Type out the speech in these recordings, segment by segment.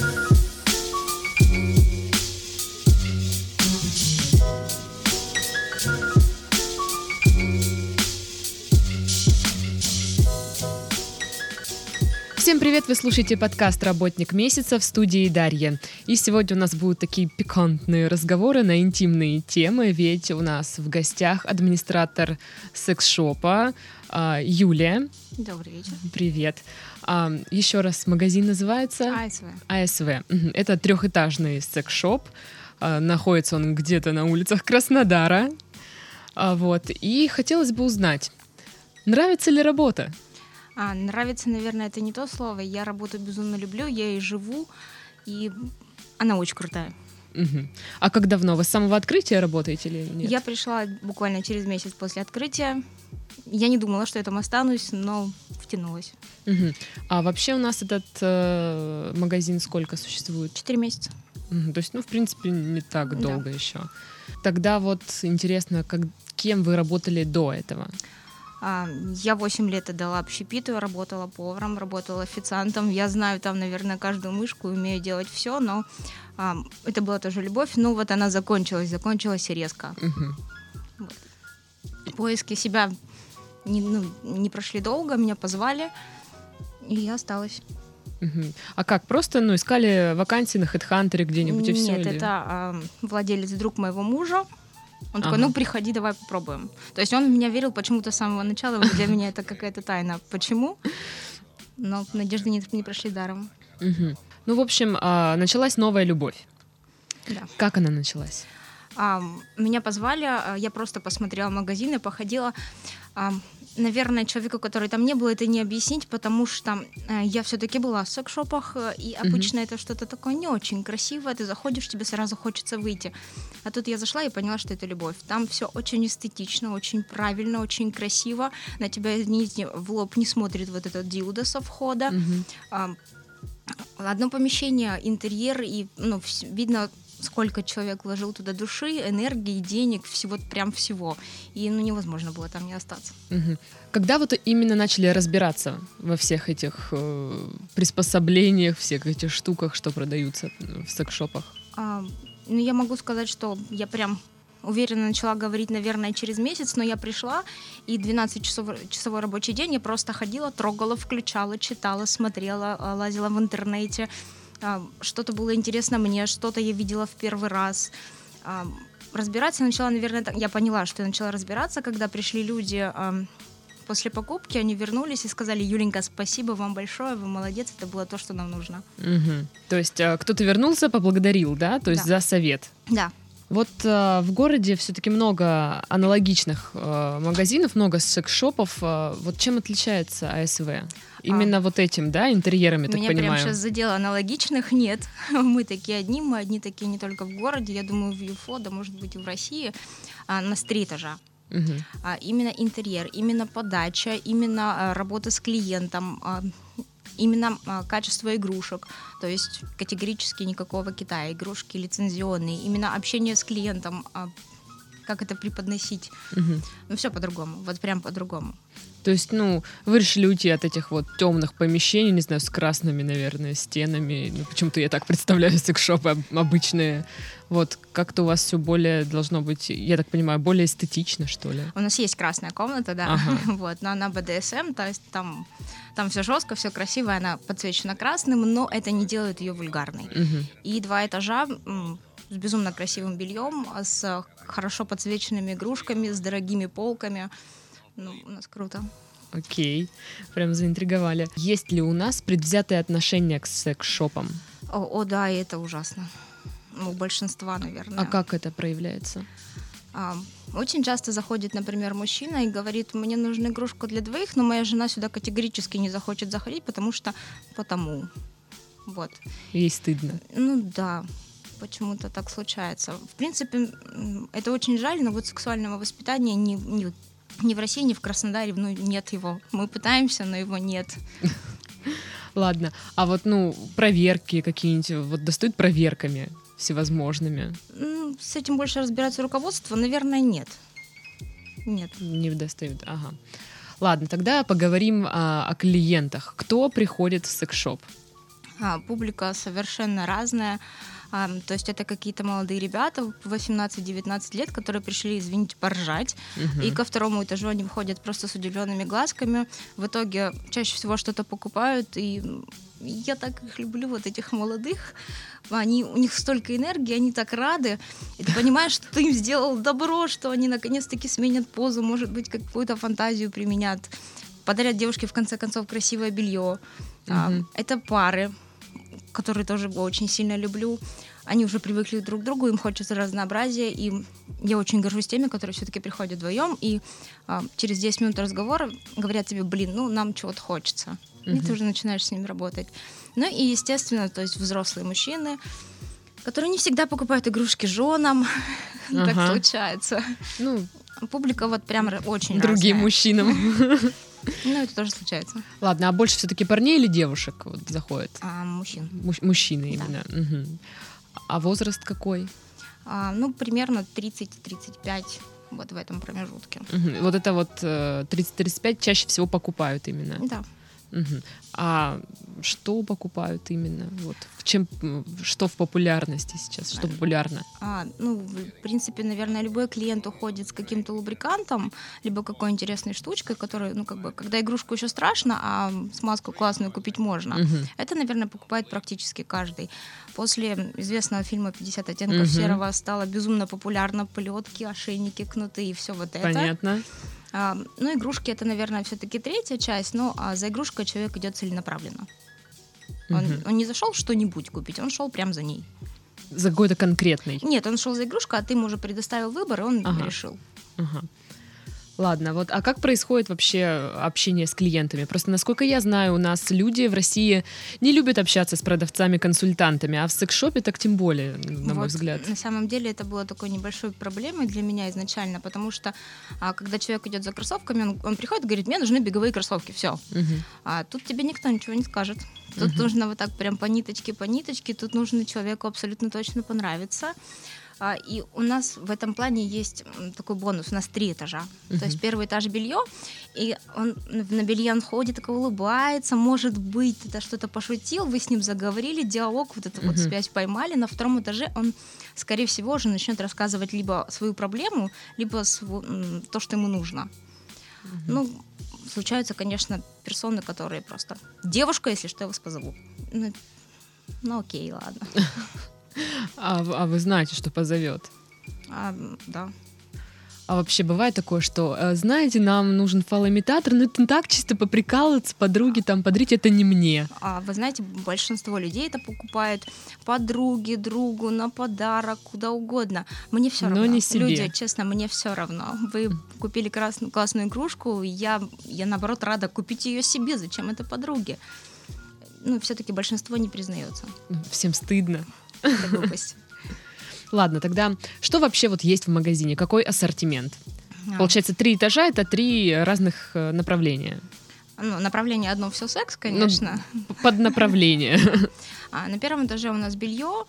Всем привет! Вы слушаете подкаст «Работник месяца» в студии Дарья. И сегодня у нас будут такие пикантные разговоры на интимные темы, ведь у нас в гостях администратор секс-шопа а, Юлия. Добрый вечер. Привет. А, еще раз, магазин называется? АСВ. АСВ. Это трехэтажный секс-шоп. А, Находится он где-то на улицах Краснодара. Вот. И хотелось бы узнать, нравится ли работа? А, нравится, наверное, это не то слово. Я работу безумно люблю, я и живу, и она очень крутая. Мгм. А как давно? Вы с самого открытия работаете или нет? Я пришла буквально через месяц после открытия. Я не думала, что я там останусь, но втянулась. Мгм. А вообще у нас этот э, магазин сколько существует? Четыре месяца. Мгм. То есть, ну, в принципе, не так Да. долго еще. Тогда вот интересно, как, кем вы работали до этого? А, Я 8 лет отдала общепиту, работала поваром, работала официантом. Я знаю там, наверное, каждую мышку, умею делать все, но а, это была тоже любовь. Ну вот она закончилась, закончилась резко. Мгм. Поиски себя не, ну, не прошли долго, меня позвали, и я осталась. А как? Просто, ну, искали вакансии на HeadHunter где-нибудь и все? Нет, это а, владелец друг моего мужа. Он такой, Ага. ну приходи, давай попробуем. То есть он в меня верил почему-то с самого начала. Вот Для меня это какая-то тайна. Почему? Но надежды не, не прошли даром. Ну, в общем, а, началась новая любовь. Да. Как она началась? Меня позвали, а, я просто посмотрела магазины, походила. А, наверное, человеку, который там не был, это не объяснить, потому что а, я все-таки была в секс-шопах, э, и обычно это что-то такое не очень красивое, ты заходишь, тебе сразу хочется выйти. А тут я зашла и поняла, что это любовь. Там все очень эстетично, очень правильно, очень красиво. На тебя, извините, в лоб не смотрит вот этот дилдо со входа. Одно помещение, интерьер, и ну, видно, сколько человек вложил туда души, энергии, денег, всего, прям всего. И ну, невозможно было там не остаться. Мгм. Когда вот именно начали разбираться во всех этих э, приспособлениях, всех этих штуках, что продаются в секс-шопах? А, ну, я могу сказать, что я прям уверенно начала говорить, наверное, через месяц, но я пришла, и 12-часовой рабочий день я просто ходила, трогала, включала, читала, смотрела, а, лазила в интернете. Что-то было интересно мне, что-то я видела в первый раз. Разбираться я начала, наверное, так. Я поняла, что я начала разбираться, когда пришли люди после покупки, они вернулись и сказали, Юленька, спасибо вам большое, вы молодец, это было то, что нам нужно. Мгм. То есть э, кто-то вернулся, поблагодарил, да? То есть Да. за совет. Да, Вот э, в городе все-таки много аналогичных э, магазинов, много секс-шопов. Э, вот чем отличается АСВ? Именно вот этим, да, интерьерами, так Меня прям понимаю. сейчас задело аналогичных нет. Мы такие одни, мы одни такие не только в городе, я думаю, в ЮФО, да может быть и в России, а, на три этажа. Мгм. А, Именно интерьер, именно подача, именно а, работа с клиентом, а, именно а, качество игрушек. То есть категорически никакого Китая. Игрушки лицензионные. Именно общение с клиентом, а, как это преподносить. Мгм. Ну, все по-другому. Вот прям по-другому. То есть, ну, вы решили уйти от этих вот темных помещений, не знаю, с красными, наверное, стенами. Ну, почему-то я так представляю секс-шопы об- обычные. Вот, как-то у вас все более должно быть, я так понимаю, более эстетично, что ли? У нас есть красная комната, да, Ага. вот, но она БДСМ, то есть там, там все жестко, все красиво, она подсвечена красным, но это не делает ее вульгарной. Мгм. И два этажа с безумно красивым бельем, с хорошо подсвеченными игрушками, с дорогими полками. Ну, у нас круто. Окей, прям заинтриговали. Есть ли у нас предвзятое отношение к секс-шопам? О, о, да, и это ужасно. Ну, у большинства, наверное. А как это проявляется? А, Очень часто заходит, например, мужчина и говорит, мне нужна игрушка для двоих, но моя жена сюда категорически не захочет заходить, потому что потому. Вот. Ей стыдно. Ну да, почему-то так случается. В принципе, это очень жаль, но вот сексуального воспитания не, не, ни в России, ни в Краснодаре ну, нет его. Мы пытаемся, но его нет. Ладно, а вот, ну, проверки какие-нибудь, вот достают проверками всевозможными? С этим больше разбирается руководство? Наверное, нет. Нет. Не достают, ага. Ладно, тогда поговорим а, о клиентах. Кто приходит в секс-шоп? А, публика совершенно разная. То есть это какие-то молодые ребята, 18-19 лет, которые пришли, извините, поржать. Мгм. И ко второму этажу они выходят просто с удивленными глазками. В итоге чаще всего что-то покупают. И я так их люблю, вот этих молодых. Они, у них столько энергии, они так рады. И ты понимаешь, что ты им сделал добро, что они наконец-таки сменят позу, может быть, какую-то фантазию применят. Подарят девушке, в конце концов, красивое белье. Мгм. Это пары, которые тоже очень сильно люблю. Они уже привыкли друг к другу, им хочется разнообразия, и я очень горжусь теми, которые все-таки приходят вдвоем, и а, через 10 минут разговора говорят тебе, блин, ну нам чего-то хочется. И ты уже начинаешь с ними работать. Ну и, естественно, то есть взрослые мужчины, которые не всегда покупают игрушки женам, так случается. Ну, Публика вот прям очень другим разная. мужчинам. Ну, это тоже случается. Ладно, а больше все-таки парней или девушек вот заходит? А, мужчин. Муж- мужчины Да. именно. Мгм. А возраст какой? А, ну, примерно 30-35 вот в этом промежутке. Мгм. Вот это вот э, 30-35 чаще всего покупают именно. Да. Мгм. А что покупают именно? Вот в чем, что в популярности сейчас, что популярно? А, ну, в принципе, наверное, любой клиент уходит с каким-то лубрикантом, либо какой интересной штучкой, которая, ну, как бы, когда игрушку еще страшно, а смазку классную купить можно. Мгм. Это, наверное, покупает практически каждый. После известного фильма «50 оттенков Мгм. серого» стало безумно популярно плетки, ошейники, кнуты и все вот это. Понятно. А, ну, игрушки это, наверное, все-таки третья часть, но а за игрушкой человек идет целенаправленно. Он, Мгм. он не зашел что-нибудь купить, он шел прям за ней. За какой-то конкретный. Нет, он шел за игрушкой, а ты ему уже предоставил выбор, и он Ага. решил. Ага. Ладно, вот, а как происходит вообще общение с клиентами? Просто, насколько я знаю, у нас люди в России не любят общаться с продавцами-консультантами, а в секс-шопе так тем более, на мой Вот, взгляд. На самом деле это было такой небольшой проблемой для меня изначально, потому что а, когда человек идет за кроссовками, он, он приходит и говорит, мне нужны беговые кроссовки, все. Мгм. А тут тебе никто ничего не скажет. Тут Мгм. нужно вот так прям по ниточке, по ниточке, тут нужно человеку абсолютно точно понравиться. А, И у нас в этом плане есть такой бонус. У нас три этажа. Мгм. То есть первый этаж белье, и он на белье он ходит, такой улыбается. Может быть, это что-то пошутил, вы с ним заговорили, диалог, вот эту вот Мгм. связь поймали. На втором этаже он, скорее всего, уже начнет рассказывать либо свою проблему, либо м, то, что ему нужно. Ну, случаются, конечно, персоны, которые просто... Девушка, если что, я вас позову. Ну, ну окей, ладно. А, а вы знаете, что позовет? А, да. А вообще бывает такое, что, э, знаете, нам нужен фалоимитатор, но это так чисто поприкалываться, подруги там, подрить, это не мне. А вы знаете, большинство людей это покупают подруге, другу, на подарок, куда угодно. Мне все Но равно. не себе. Люди, честно, мне все равно. Вы купили красную, классную игрушку, я, я наоборот рада купить ее себе. Зачем это подруге? Ну, все-таки большинство не признается. Всем стыдно. Это глупость. Ладно, тогда что вообще вот есть в магазине? Какой ассортимент? А. Получается, три этажа — это три разных э, направления. Ну, направление одно все секс, Ну, конечно. Под направление. А, на первом этаже у нас белье,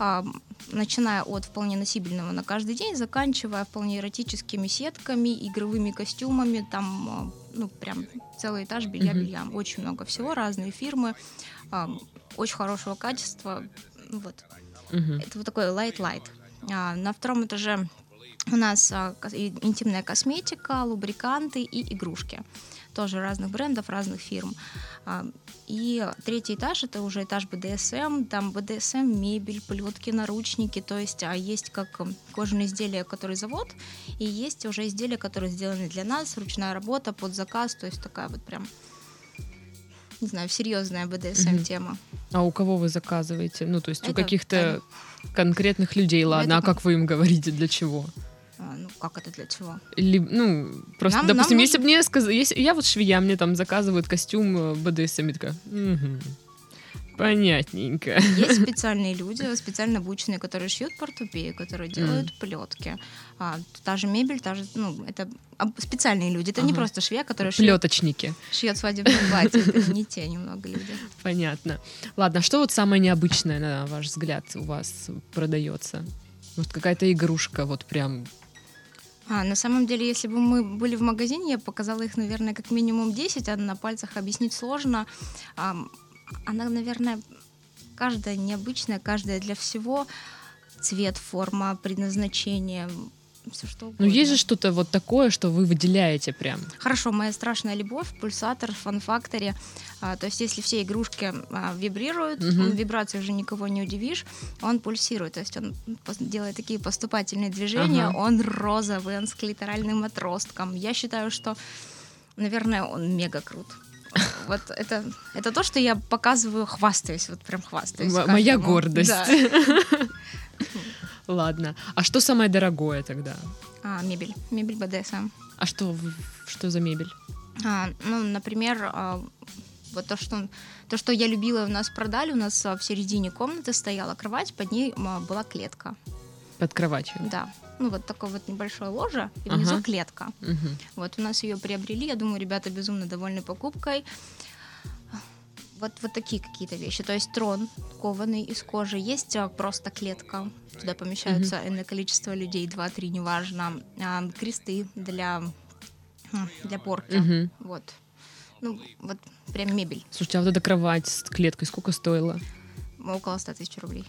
а, начиная от вполне носибельного на каждый день, заканчивая вполне эротическими сетками, игровыми костюмами, там, а, ну, прям целый этаж белья-белья. Очень много всего, разные фирмы, очень хорошего качества. Вот. Мгм. Это вот такой light-light. А, на втором этаже у нас а, интимная косметика, лубриканты и игрушки. Тоже разных брендов, разных фирм. А, И третий этаж это уже этаж БДСМ. Там БДСМ, мебель, плетки, наручники. То есть а есть как кожаные изделия, которые завод, и есть уже изделия, которые сделаны для нас, ручная работа под заказ. То есть такая вот прям, не знаю, серьезная БДСМ Мгм. тема. А у кого вы заказываете? Ну, то есть у Это каких-то конкретных людей, ладно. Это А как вы им говорите, для чего? А, Ну, как это для чего? Или, ну, просто, Нам- допустим, нам если бы мне сказали, если я вот швея, мне там заказывают костюм э, БДСМ, такая, «Мгм, понятненько. Есть специальные люди, специально обученные, которые шьют портупеи, которые делают плетки. А, та же мебель, та же, ну, это специальные люди. Это не Ага. просто швея, которая шьет, Плеточники, шьет свадебное платье. Это не те немного люди. понятно. Ладно, а что вот самое необычное, на ваш взгляд, у вас продается? Может, какая-то игрушка, вот прям А, на самом деле, если бы мы были в магазине, я показала их, наверное, как минимум 10, а на пальцах объяснить сложно. Ам, она, наверное, каждая необычная, каждая для всего. Цвет, форма, предназначение, все что угодно. Ну, есть же что-то вот такое, что вы выделяете прям. Хорошо, моя страшная любовь, пульсатор, фан-факторе. А, то есть, если все игрушки а, вибрируют, в вибрациях уже никого не удивишь, он пульсирует. То есть, он делает такие поступательные движения, Ага. он розовый, он с клиторальным отростком. Я считаю, что, наверное, он мега крут. Вот это, это то, что я показываю, хвастаюсь, вот прям хвастаюсь. М- моя гордость. Да. Ладно. А что самое дорогое тогда? А, мебель, мебель БДСМ. А что, что за мебель? А, ну, например, а, вот то что, то, что я любила, у нас продали, у нас в середине комнаты стояла кровать, под ней была клетка. Под кроватью. Да. Ну, вот такое вот небольшое ложе, и внизу Ага. клетка. Мгм. Вот у нас ее приобрели, я думаю, ребята безумно довольны покупкой. Вот, вот такие какие-то вещи. То есть трон кованый из кожи, есть а, просто клетка, туда помещаются иное количество людей, 2-3, неважно. А, кресты для, для порки. Мгм. Вот. Ну, вот прям мебель. Слушайте, а вот эта кровать с клеткой сколько стоила? Около 100 тысяч рублей.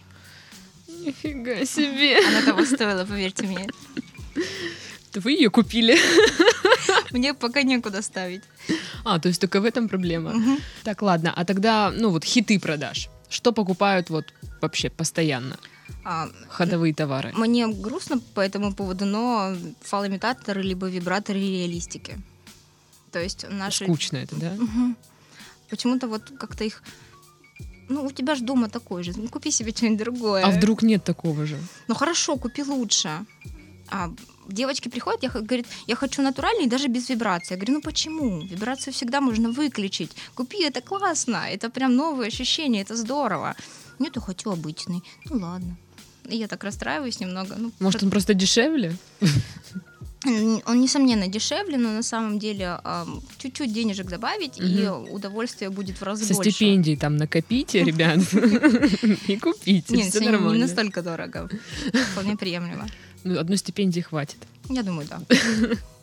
Нифига себе. Она того стоила, поверьте мне. Это Вы ее купили? Мне пока некуда ставить. А, то есть только в этом проблема. Мгм. Так, ладно. А тогда, ну вот хиты продаж. Что покупают вот вообще постоянно? А, Ходовые товары. Мне грустно по этому поводу, но фалоимитаторы либо вибраторы реалистики. То есть наши... Скучно это, да? Мгм. Почему-то вот как-то их... Ну, у тебя же дома такой же. Ну, купи себе что-нибудь другое. А вдруг нет такого же? Ну, хорошо, купи лучше. А девочки приходят, я, говорит, я хочу натуральный, даже без вибрации. Я говорю, ну почему? Вибрацию всегда можно выключить. Купи, это классно, это прям новые ощущения, это здорово. Нет, я хочу обычный. Ну ладно. И я так расстраиваюсь немного. Ну, Может, он просто дешевле? Он, несомненно, дешевле, но на самом деле чуть-чуть денежек добавить, и удовольствие будет в разы Со больше. стипендией там накопите, ребят, и купите. Нет, Все не- не нормально. настолько дорого. Вполне приемлемо. Ну, одной стипендии хватит. Я думаю, да.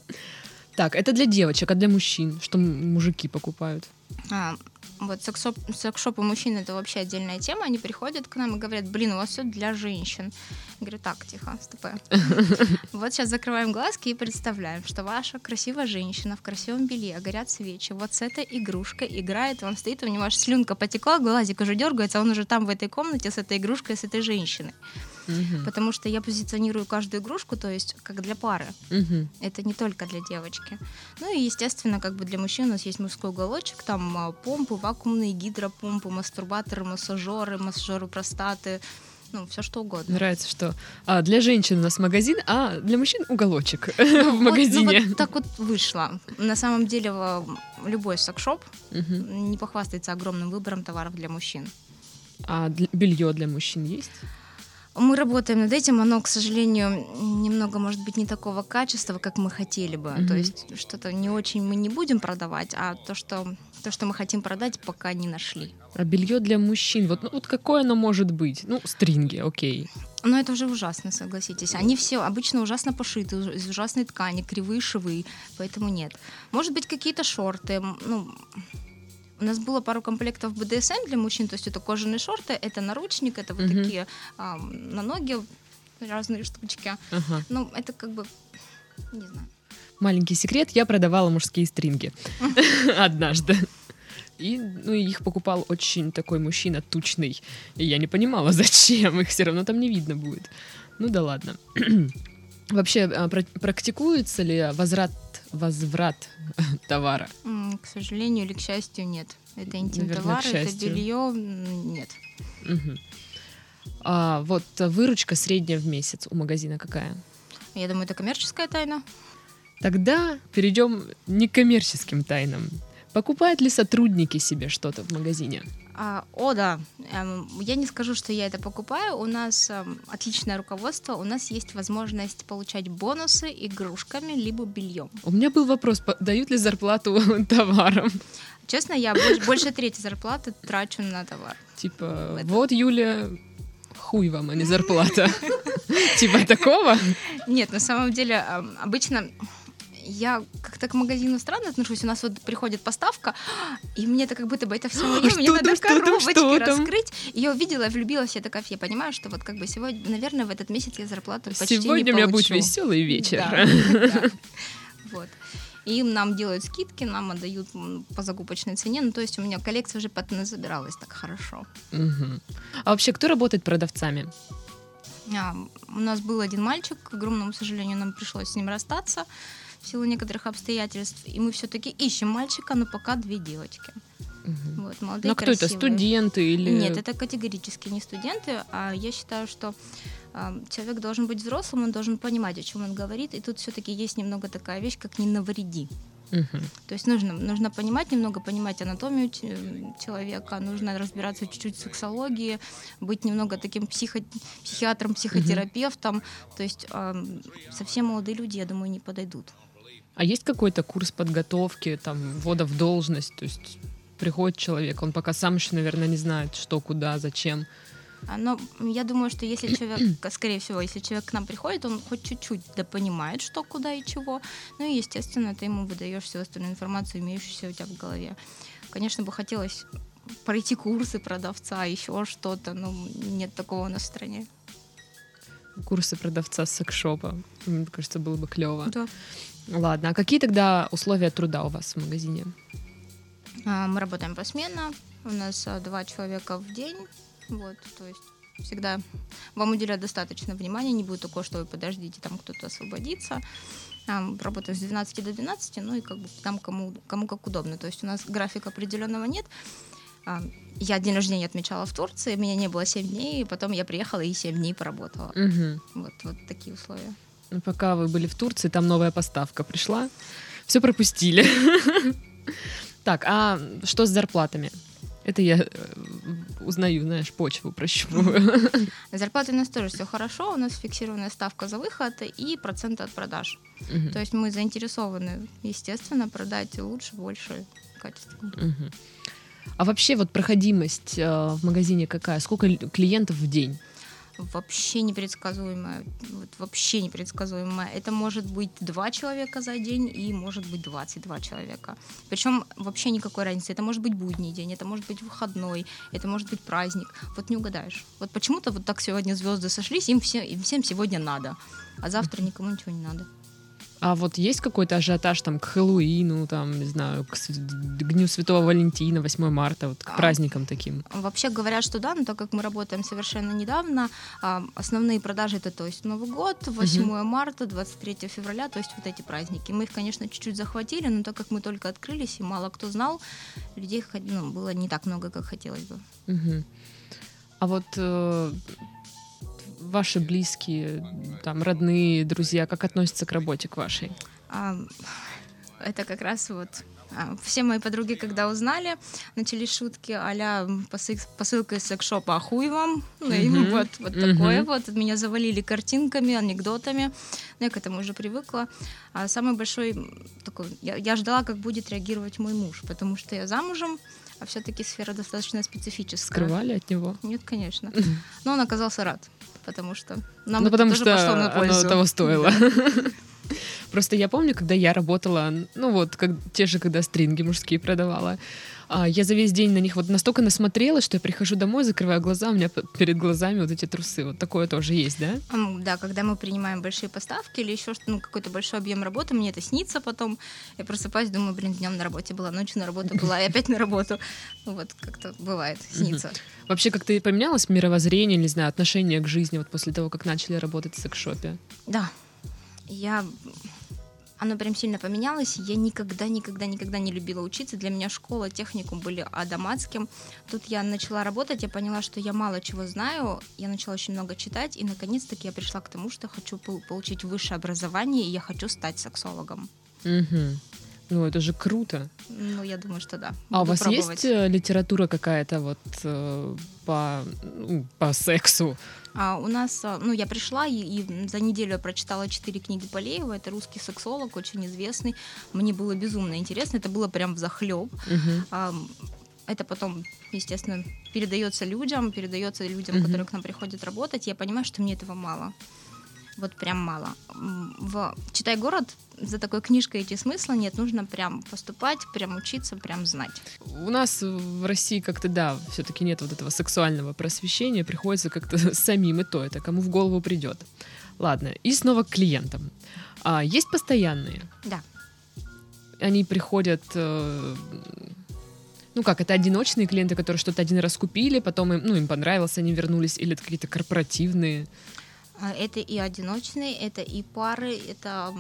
Так, это для девочек, а для мужчин? Что мужики покупают? А, вот секс-шоп, секс-шопы мужчин это вообще отдельная тема. Они приходят к нам и говорят, блин, у вас все для женщин. Я говорю, так, тихо, стопэ. Вот сейчас закрываем глазки и представляем, что ваша красивая женщина в красивом белье, горят свечи, вот с этой игрушкой играет, он стоит, у него аж слюнка потекла, глазик уже дергается, а он уже там в этой комнате с этой игрушкой, с этой женщиной. Мгм. Потому что я позиционирую каждую игрушку, то есть как для пары. Мгм. Это не только для девочки. Ну и, естественно, как бы для мужчин у нас есть мужской уголочек, там а, помпы, вакуумные гидропомпы, мастурбаторы, массажеры, массажеры простаты, ну, все что угодно. Нравится, что а, для женщин у нас магазин, а для мужчин уголочек в Вот, ну, магазине. вот так вот вышло. На самом деле любой секс-шоп Мгм. не похвастается огромным выбором товаров для мужчин. А белье для мужчин есть? Мы работаем над этим, оно, к сожалению, немного, может быть, не такого качества, как мы хотели бы. Мгм. То есть что-то не очень мы не будем продавать, а то, что, то, что мы хотим продать, пока не нашли. А белье для мужчин, вот, ну, вот какое оно может быть? Ну, стринги, окей. Но это уже ужасно, согласитесь. Они все обычно ужасно пошиты, из ужасной ткани, кривые швы, поэтому нет. Может быть, какие-то шорты. Ну, у нас было пару комплектов БДСМ для мужчин, то есть это кожаные шорты, это наручник, это вот Мгм. такие а, на ноги разные штучки. Ага. Ну, это как бы, не знаю. Маленький секрет, я продавала мужские стринги однажды. И ну, их покупал очень такой мужчина тучный. И я не понимала, зачем. Их все равно там не видно будет. Ну да ладно. Вообще, а, пра- практикуется ли возврат, возврат товара? К сожалению или к счастью, нет. Это интим-товар, это белье, нет. Мгм. А вот выручка средняя в месяц у магазина какая? Я думаю, это коммерческая тайна. Тогда перейдем к некоммерческим тайнам. Покупают ли сотрудники себе что-то в магазине? А, о, да. Эм, я не скажу, что я это покупаю. У нас эм, отличное руководство. У нас есть возможность получать бонусы игрушками либо бельем. У меня был вопрос, дают ли зарплату товарам? Честно, я больше, больше трети зарплаты трачу на товар. Типа, Это- вот, Юля, хуй вам, а не зарплата. Типа такого? Нет, на самом деле, эм, обычно я как-то к магазину странно отношусь. У нас вот приходит поставка, и мне это как будто бы это все мое. Мне надо коробочки раскрыть. Я увидела, влюбилась, я такая, я понимаю, что вот как бы сегодня, наверное, в этот месяц я зарплату почти Сегодня у меня будет веселый вечер. Вот. И нам делают скидки, нам отдают по закупочной цене. Ну, то есть у меня коллекция уже подназабиралась так хорошо. Угу. А вообще, кто работает продавцами? А, у нас был один мальчик, к огромному сожалению, нам пришлось с ним расстаться в силу некоторых обстоятельств. И мы все-таки ищем мальчика, но пока две девочки. Угу. Вот, молодые, но кто красивые. это, студенты или... Нет, это категорически не студенты, а я считаю, что э, человек должен быть взрослым, он должен понимать, о чем он говорит, и тут все-таки есть немного такая вещь, как не навреди. Угу. То есть нужно, нужно понимать, немного понимать анатомию человека, нужно разбираться чуть-чуть в сексологии, быть немного таким психо, психиатром, психотерапевтом. Угу. То есть э, совсем молодые люди, я думаю, не подойдут. А есть какой-то курс подготовки, там, ввода в должность? То есть приходит человек, он пока сам еще, наверное, не знает, что, куда, зачем. А, но я думаю, что если человек, скорее всего, если человек к нам приходит, он хоть чуть-чуть да понимает, что, куда и чего. Ну и, естественно, ты ему выдаешь всю остальную информацию, имеющуюся у тебя в голове. Конечно, бы хотелось пройти курсы продавца, еще что-то, но нет такого на стране. Курсы продавца секс-шопа. Мне кажется, было бы клево. Да. Ладно, а какие тогда условия труда у вас в магазине? А, мы работаем посменно, у нас а, два человека в день, вот, то есть всегда вам уделяют достаточно внимания, не будет такого, что вы подождите, там кто-то освободится. Работаем с 12 до 12, ну и как бы там кому, кому как удобно. То есть у нас графика определенного нет. Я день рождения отмечала в Турции, меня не было 7 дней, и потом я приехала и 7 дней поработала. Угу. Вот, вот такие условия. Ну, пока вы были в Турции, там новая поставка пришла, все пропустили. Так, а что с зарплатами? Это я э, узнаю, знаешь, почву прощупываю. Зарплаты у нас тоже все хорошо. У нас фиксированная ставка за выход и проценты от продаж. Угу. То есть мы заинтересованы, естественно, продать лучше, больше, качественнее. Угу. А вообще вот проходимость э, в магазине какая? Сколько клиентов в день? вообще непредсказуемое. Вот вообще непредсказуемое. Это может быть два человека за день и может быть 22 человека. Причем вообще никакой разницы. Это может быть будний день, это может быть выходной, это может быть праздник. Вот не угадаешь. Вот почему-то вот так сегодня звезды сошлись, им, все, им всем сегодня надо, а завтра никому ничего не надо. А вот есть какой-то ажиотаж там к Хэллоуину, там, не знаю, к Дню Святого Валентина, 8 марта, вот к а, праздникам таким? Вообще говорят, что да, но так как мы работаем совершенно недавно, а, основные продажи это, то есть Новый год, 8 угу. марта, 23 февраля, то есть вот эти праздники. Мы их, конечно, чуть-чуть захватили, но так как мы только открылись и мало кто знал, людей ну, было не так много, как хотелось бы. Угу. А вот э, ваши близкие, там, родные, друзья, как относятся к работе, к вашей? А, это как раз вот а, все мои подруги, когда узнали, начали шутки а-ля посылка из секшопа, а хуй вам. Mm-hmm. Вот, вот mm-hmm. такое вот. Меня завалили картинками, анекдотами. Но я к этому уже привыкла. А самый большой такой... Я, я ждала, как будет реагировать мой муж, потому что я замужем, а все-таки сфера достаточно специфическая. Скрывали от него? Нет, конечно. Но он оказался рад потому что нам ну, потому тоже что пошло на пользу. оно того стоило. Просто я помню, когда я работала, ну вот, как, те же, когда стринги мужские продавала, а, я за весь день на них вот настолько насмотрелась, что я прихожу домой, закрываю глаза, у меня перед глазами вот эти трусы. Вот такое тоже есть, да? Да, когда мы принимаем большие поставки или еще что-то, ну, какой-то большой объем работы, мне это снится потом. Я просыпаюсь, думаю, блин, днем на работе была, ночью на работу была, и опять на работу. Вот как-то бывает, снится. Вообще как-то поменялось мировоззрение, не знаю, отношение к жизни вот после того, как начали работать в секс-шопе? Да. Я оно прям сильно поменялось. Я никогда, никогда, никогда не любила учиться. Для меня школа, техникум были адаматским. Тут я начала работать, я поняла, что я мало чего знаю. Я начала очень много читать, и наконец-таки я пришла к тому, что хочу получить высшее образование, и я хочу стать сексологом. Угу. Ну, это же круто. Ну, я думаю, что да. А у вас пробовать. есть э, литература какая-то вот э, по, ну, по сексу? А у нас, а, ну, я пришла и, и за неделю я прочитала четыре книги Полеева. Это русский сексолог, очень известный. Мне было безумно интересно. Это было прям в захлеб. Угу. А, это потом, естественно, передается людям, передается людям, угу. которые к нам приходят работать. Я понимаю, что мне этого мало. Вот прям мало. В «Читай город» за такой книжкой идти смысла нет, нужно прям поступать, прям учиться, прям знать. У нас в России как-то, да, все-таки нет вот этого сексуального просвещения, приходится как-то самим и то, это кому в голову придет. Ладно, и снова к клиентам. А, есть постоянные? Да. Они приходят э, ну как, это одиночные клиенты, которые что-то один раз купили, потом им, ну, им понравилось, они вернулись, или это какие-то корпоративные? А, это и одиночные, это и пары, это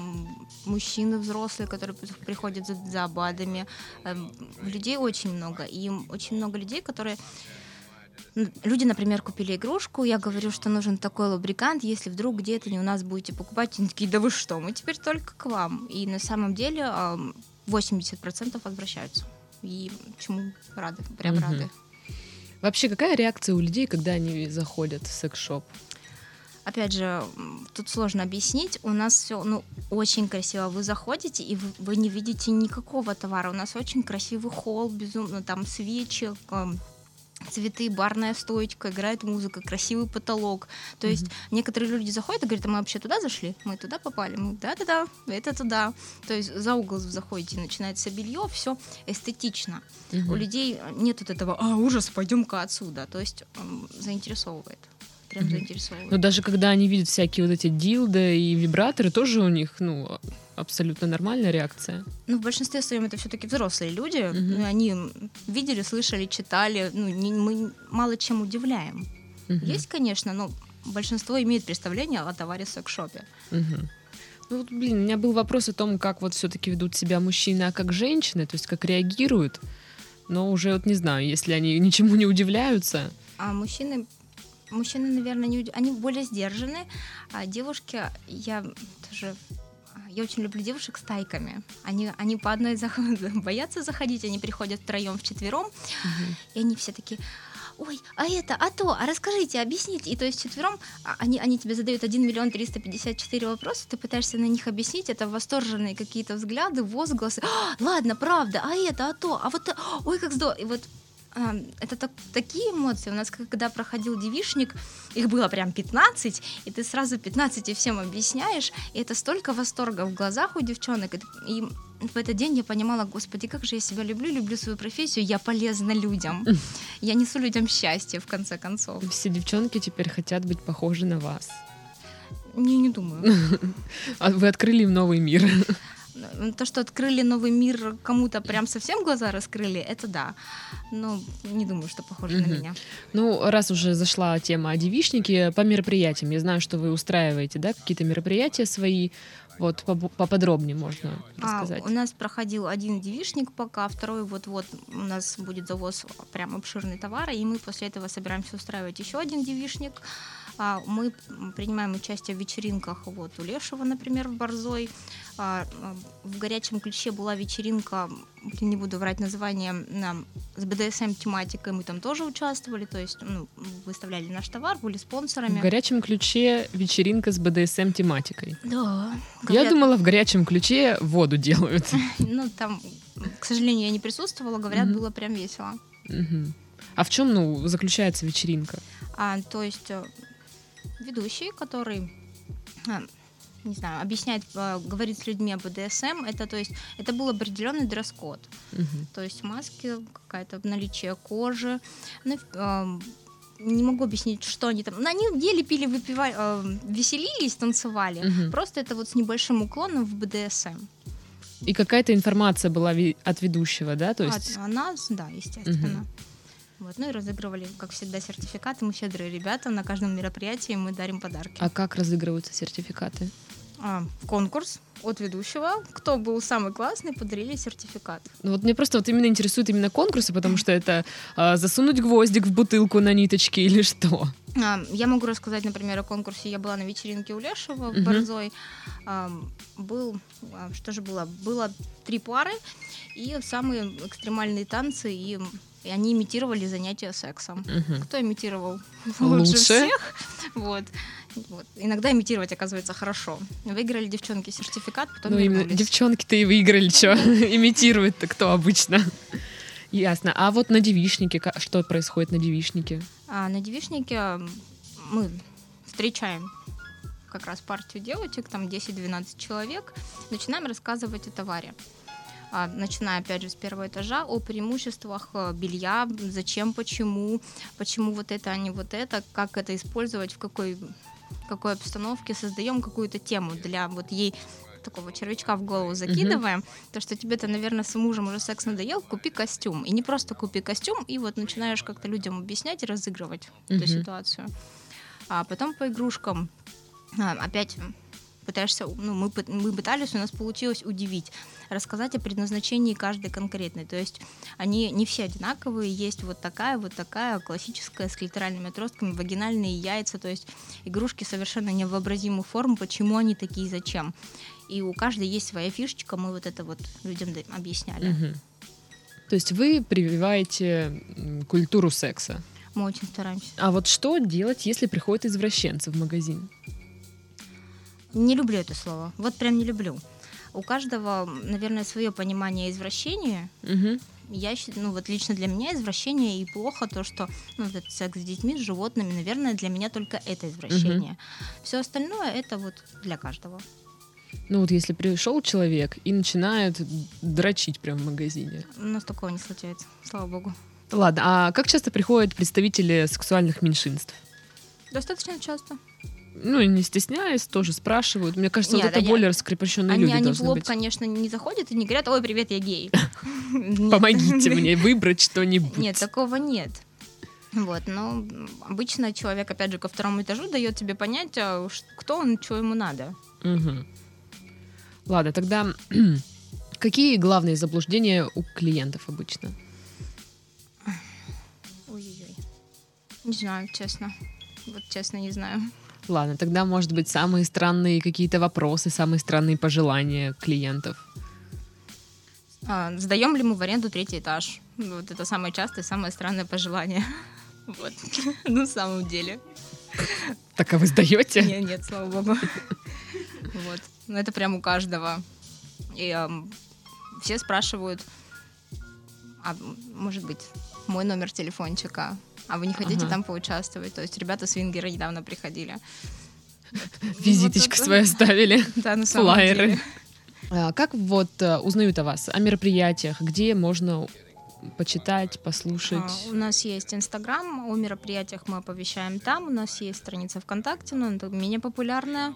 мужчины взрослые, которые приходят за, за БАДами. Эм, людей очень много. И очень много людей, которые Люди, например, купили игрушку, я говорю, что нужен такой лубрикант, если вдруг где-то не у нас будете покупать, они такие, да вы что, мы теперь только к вам. И на самом деле 80% возвращаются. И чему рады, прям угу. рады. Вообще, какая реакция у людей, когда они заходят в секс-шоп? Опять же, тут сложно объяснить. У нас все, ну, очень красиво. Вы заходите, и вы, вы не видите никакого товара. У нас очень красивый холл, безумно, там свечи, цветы, барная стоечка, играет музыка, красивый потолок. То mm-hmm. есть некоторые люди заходят и говорят, а мы вообще туда зашли? Мы туда попали? Мы да-да-да, это туда. То есть за угол заходите, начинается белье, все эстетично. Mm-hmm. У людей нет вот этого, а, ужас, пойдем-ка отсюда. То есть заинтересовывает прям заинтересовывает. Но даже когда они видят всякие вот эти дилды и вибраторы, тоже у них, ну, абсолютно нормальная реакция. Ну, в большинстве своем это все-таки взрослые люди. Угу. Они видели, слышали, читали. Ну, не, мы мало чем удивляем. Угу. Есть, конечно, но большинство имеет представление о товаре в секс-шопе. Угу. Ну вот, блин, у меня был вопрос о том, как вот все-таки ведут себя мужчины, а как женщины, то есть как реагируют. Но уже вот не знаю, если они ничему не удивляются. А мужчины мужчины, наверное, не, они более сдержаны, а девушки, я тоже я очень люблю девушек с тайками. Они, они по одной зах... боятся заходить, они приходят втроем, вчетвером, угу. и они все такие, ой, а это, а то, а расскажите, объясните. И то есть четвером а, они, они тебе задают 1 миллион 354 вопроса, ты пытаешься на них объяснить, это восторженные какие-то взгляды, возгласы. А, ладно, правда, а это, а то, а вот, ой, как здорово. И вот это так, такие эмоции. У нас, когда проходил девишник, их было прям 15, и ты сразу 15 всем объясняешь, и это столько восторга в глазах у девчонок. И в этот день я понимала, господи, как же я себя люблю, люблю свою профессию, я полезна людям. Я несу людям счастье, в конце концов. Все девчонки теперь хотят быть похожи на вас. Не, не думаю. А вы открыли новый мир. То, что открыли новый мир, кому-то прям совсем глаза раскрыли, это да. Но не думаю, что похоже mm-hmm. на меня. Ну, раз уже зашла тема о девичнике, по мероприятиям, я знаю, что вы устраиваете, да, какие-то мероприятия свои, вот поподробнее можно а, рассказать. А, у нас проходил один девишник пока, второй вот-вот у нас будет завоз прям обширный товара, и мы после этого собираемся устраивать еще один девишник. А, мы принимаем участие в вечеринках вот у Лешего, например, в Борзой. А, в горячем ключе была вечеринка, не буду врать название, с БДСМ тематикой мы там тоже участвовали, то есть ну, выставляли наш товар, были спонсорами. В горячем ключе вечеринка с БДСМ тематикой. Да. Говорят... Я думала, в горячем ключе воду делают. Ну, там, к сожалению, я не присутствовала, говорят, было прям весело. А в чем, ну, заключается вечеринка? А, то есть э, ведущий, который а, не знаю, объясняет, а, говорит с людьми об БДСМ, это то есть это был определенный дресс-код, угу. то есть маски, какая-то наличие кожи, ну, э, не могу объяснить, что они там. Но они ели, пили, выпивали, э, веселились, танцевали. Угу. Просто это вот с небольшим уклоном в БДСМ. И какая-то информация была от ведущего, да? То есть... От нас, да, естественно. Угу. Вот, ну и разыгрывали, как всегда, сертификаты. Мы щедрые ребята, на каждом мероприятии мы дарим подарки. А как разыгрываются сертификаты? А, конкурс от ведущего. Кто был самый классный, подарили сертификат. Ну вот мне просто вот именно интересуют именно конкурсы, потому что это а, засунуть гвоздик в бутылку на ниточке или что? А, я могу рассказать, например, о конкурсе. Я была на вечеринке у Лешего в Борзой. А, был, а, что же было? Было три пары и самые экстремальные танцы и и они имитировали занятия сексом. Угу. Кто имитировал лучше, лучше всех? Вот. вот. Иногда имитировать оказывается хорошо. Выиграли девчонки сертификат, потом Ну, именно девчонки-то и выиграли, что имитирует-то кто обычно. Ясно. А вот на девишнике, что происходит на девишнике? А, на девишнике мы встречаем как раз партию девочек, там 10-12 человек, начинаем рассказывать о товаре. А, начиная, опять же, с первого этажа, о преимуществах э, белья, зачем, почему, почему вот это, а не вот это, как это использовать, в какой, какой обстановке, создаем какую-то тему для вот ей такого червячка в голову закидываем, mm-hmm. то что тебе-то, наверное, с мужем уже секс надоел, купи костюм. И не просто купи костюм, и вот начинаешь как-то людям объяснять и разыгрывать mm-hmm. эту ситуацию. А потом по игрушкам а, опять пытаешься, ну, мы, мы пытались, у нас получилось удивить, рассказать о предназначении каждой конкретной. То есть они не все одинаковые, есть вот такая, вот такая, классическая, с клиторальными отростками, вагинальные яйца, то есть игрушки совершенно невообразимых форм, почему они такие, зачем. И у каждой есть своя фишечка, мы вот это вот людям объясняли. Угу. То есть вы прививаете культуру секса? Мы очень стараемся. А вот что делать, если приходят извращенцы в магазин? Не люблю это слово. Вот прям не люблю. У каждого, наверное, свое понимание извращения. Угу. Я считаю, ну вот лично для меня извращение и плохо то, что ну, вот этот секс с детьми, с животными, наверное, для меня только это извращение. Угу. Все остальное это вот для каждого. Ну вот если пришел человек и начинает дрочить прямо в магазине. У нас такого не случается, слава богу. Ладно, а как часто приходят представители сексуальных меньшинств? Достаточно часто ну, не стесняясь, тоже спрашивают. Мне кажется, Нет, вот это они, более раскрепощенные они, люди они в лоб, быть. конечно, не заходят и не говорят, ой, привет, я гей. Помогите мне выбрать что-нибудь. Нет, такого нет. Вот, но обычно человек, опять же, ко второму этажу дает тебе понять, а кто он, что ему надо. Угу. Ладно, тогда какие главные заблуждения у клиентов обычно? Ой-ой-ой. Не знаю, честно. Вот честно не знаю. Ладно, тогда, может быть, самые странные какие-то вопросы, самые странные пожелания клиентов. А, сдаем ли мы в аренду третий этаж? Вот это самое частое, самое странное пожелание. Вот. Ну, на самом деле. Так, а вы сдаете? Нет, нет, слава богу. Вот. Ну, это прям у каждого. И э, все спрашивают, а может быть, мой номер телефончика, а вы не хотите ага. там поучаствовать? То есть ребята свингеры недавно приходили. Визиточку свою оставили. Да, на самом деле. А как вот э, узнают о вас, о мероприятиях, где можно почитать, послушать? А, у нас есть Инстаграм, о мероприятиях мы оповещаем там, у нас есть страница ВКонтакте, но это менее популярная,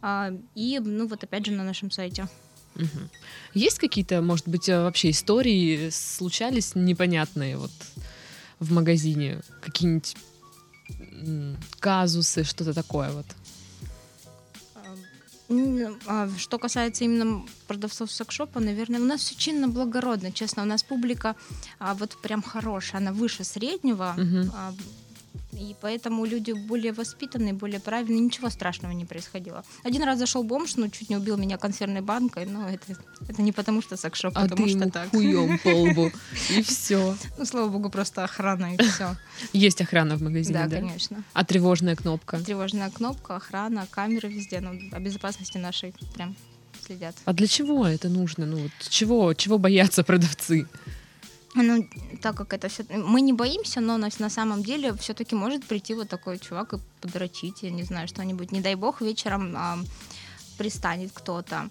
а, и, ну вот опять же, на нашем сайте. Угу. Есть какие-то, может быть, э, вообще истории случались непонятные вот в магазине? Какие-нибудь казусы, что-то такое вот? А, что касается именно продавцов секшопа, наверное, у нас все чинно благородно, честно. У нас публика а, вот прям хорошая, она выше среднего. Угу. А, и поэтому люди более воспитанные, более правильные, ничего страшного не происходило. Один раз зашел бомж, ну, чуть не убил меня консервной банкой, но это, это не потому что секшоп, а потому ты что ему так. хуем по лбу, и все. Ну, слава богу, просто охрана, и все. Есть охрана в магазине, да? Да, конечно. А тревожная кнопка? Тревожная кнопка, охрана, камеры везде, ну, о безопасности нашей прям следят. А для чего это нужно? Ну, вот чего, чего боятся продавцы? Ну, так как это все... Мы не боимся, но на, на самом деле все-таки может прийти вот такой чувак и подрочить, я не знаю, что-нибудь. Не дай бог, вечером а, пристанет кто-то.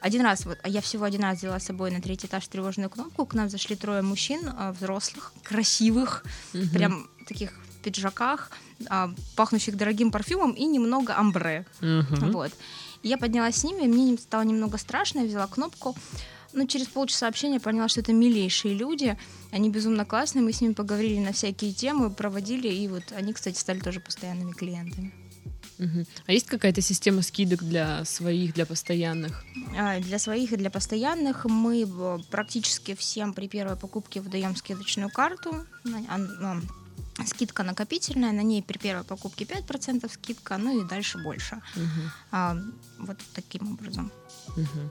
Один раз, вот, я всего один раз взяла с собой на третий этаж тревожную кнопку, к нам зашли трое мужчин, а, взрослых, красивых, угу. прям таких пиджаках, а, пахнущих дорогим парфюмом и немного амбре. Угу. Вот. И я поднялась с ними, мне стало немного страшно, я взяла кнопку, ну, через полчаса общения поняла, что это милейшие люди, они безумно классные, мы с ними поговорили на всякие темы, проводили, и вот они, кстати, стали тоже постоянными клиентами. Угу. А есть какая-то система скидок для своих, для постоянных? А, для своих и для постоянных мы практически всем при первой покупке выдаем скидочную карту. Скидка накопительная, на ней при первой покупке 5% скидка, ну и дальше больше. Угу. А, вот таким образом. Угу.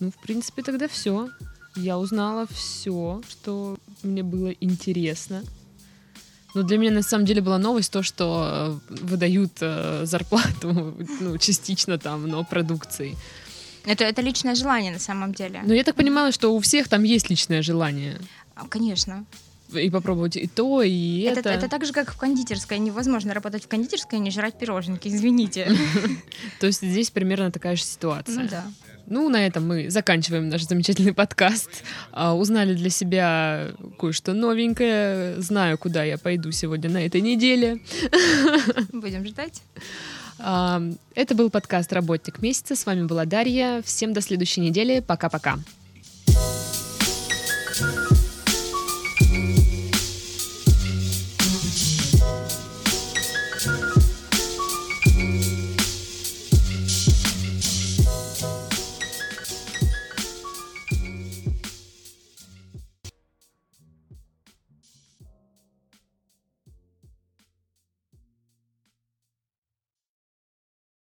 Ну, в принципе, тогда все. Я узнала все, что мне было интересно. Но для меня на самом деле была новость то, что э, выдают э, зарплату, ну, частично там, но продукцией. Это, это личное желание на самом деле. Но я так понимала, что у всех там есть личное желание. А, конечно. и попробовать и то, и это. Это, это так же, как в кондитерской. Невозможно работать в кондитерской и не жрать пироженки, извините. То есть здесь примерно такая же ситуация. Ну да. Ну, на этом мы заканчиваем наш замечательный подкаст. А, узнали для себя кое-что новенькое. Знаю, куда я пойду сегодня на этой неделе. Будем ждать. А, это был подкаст «Работник месяца». С вами была Дарья. Всем до следующей недели. Пока-пока.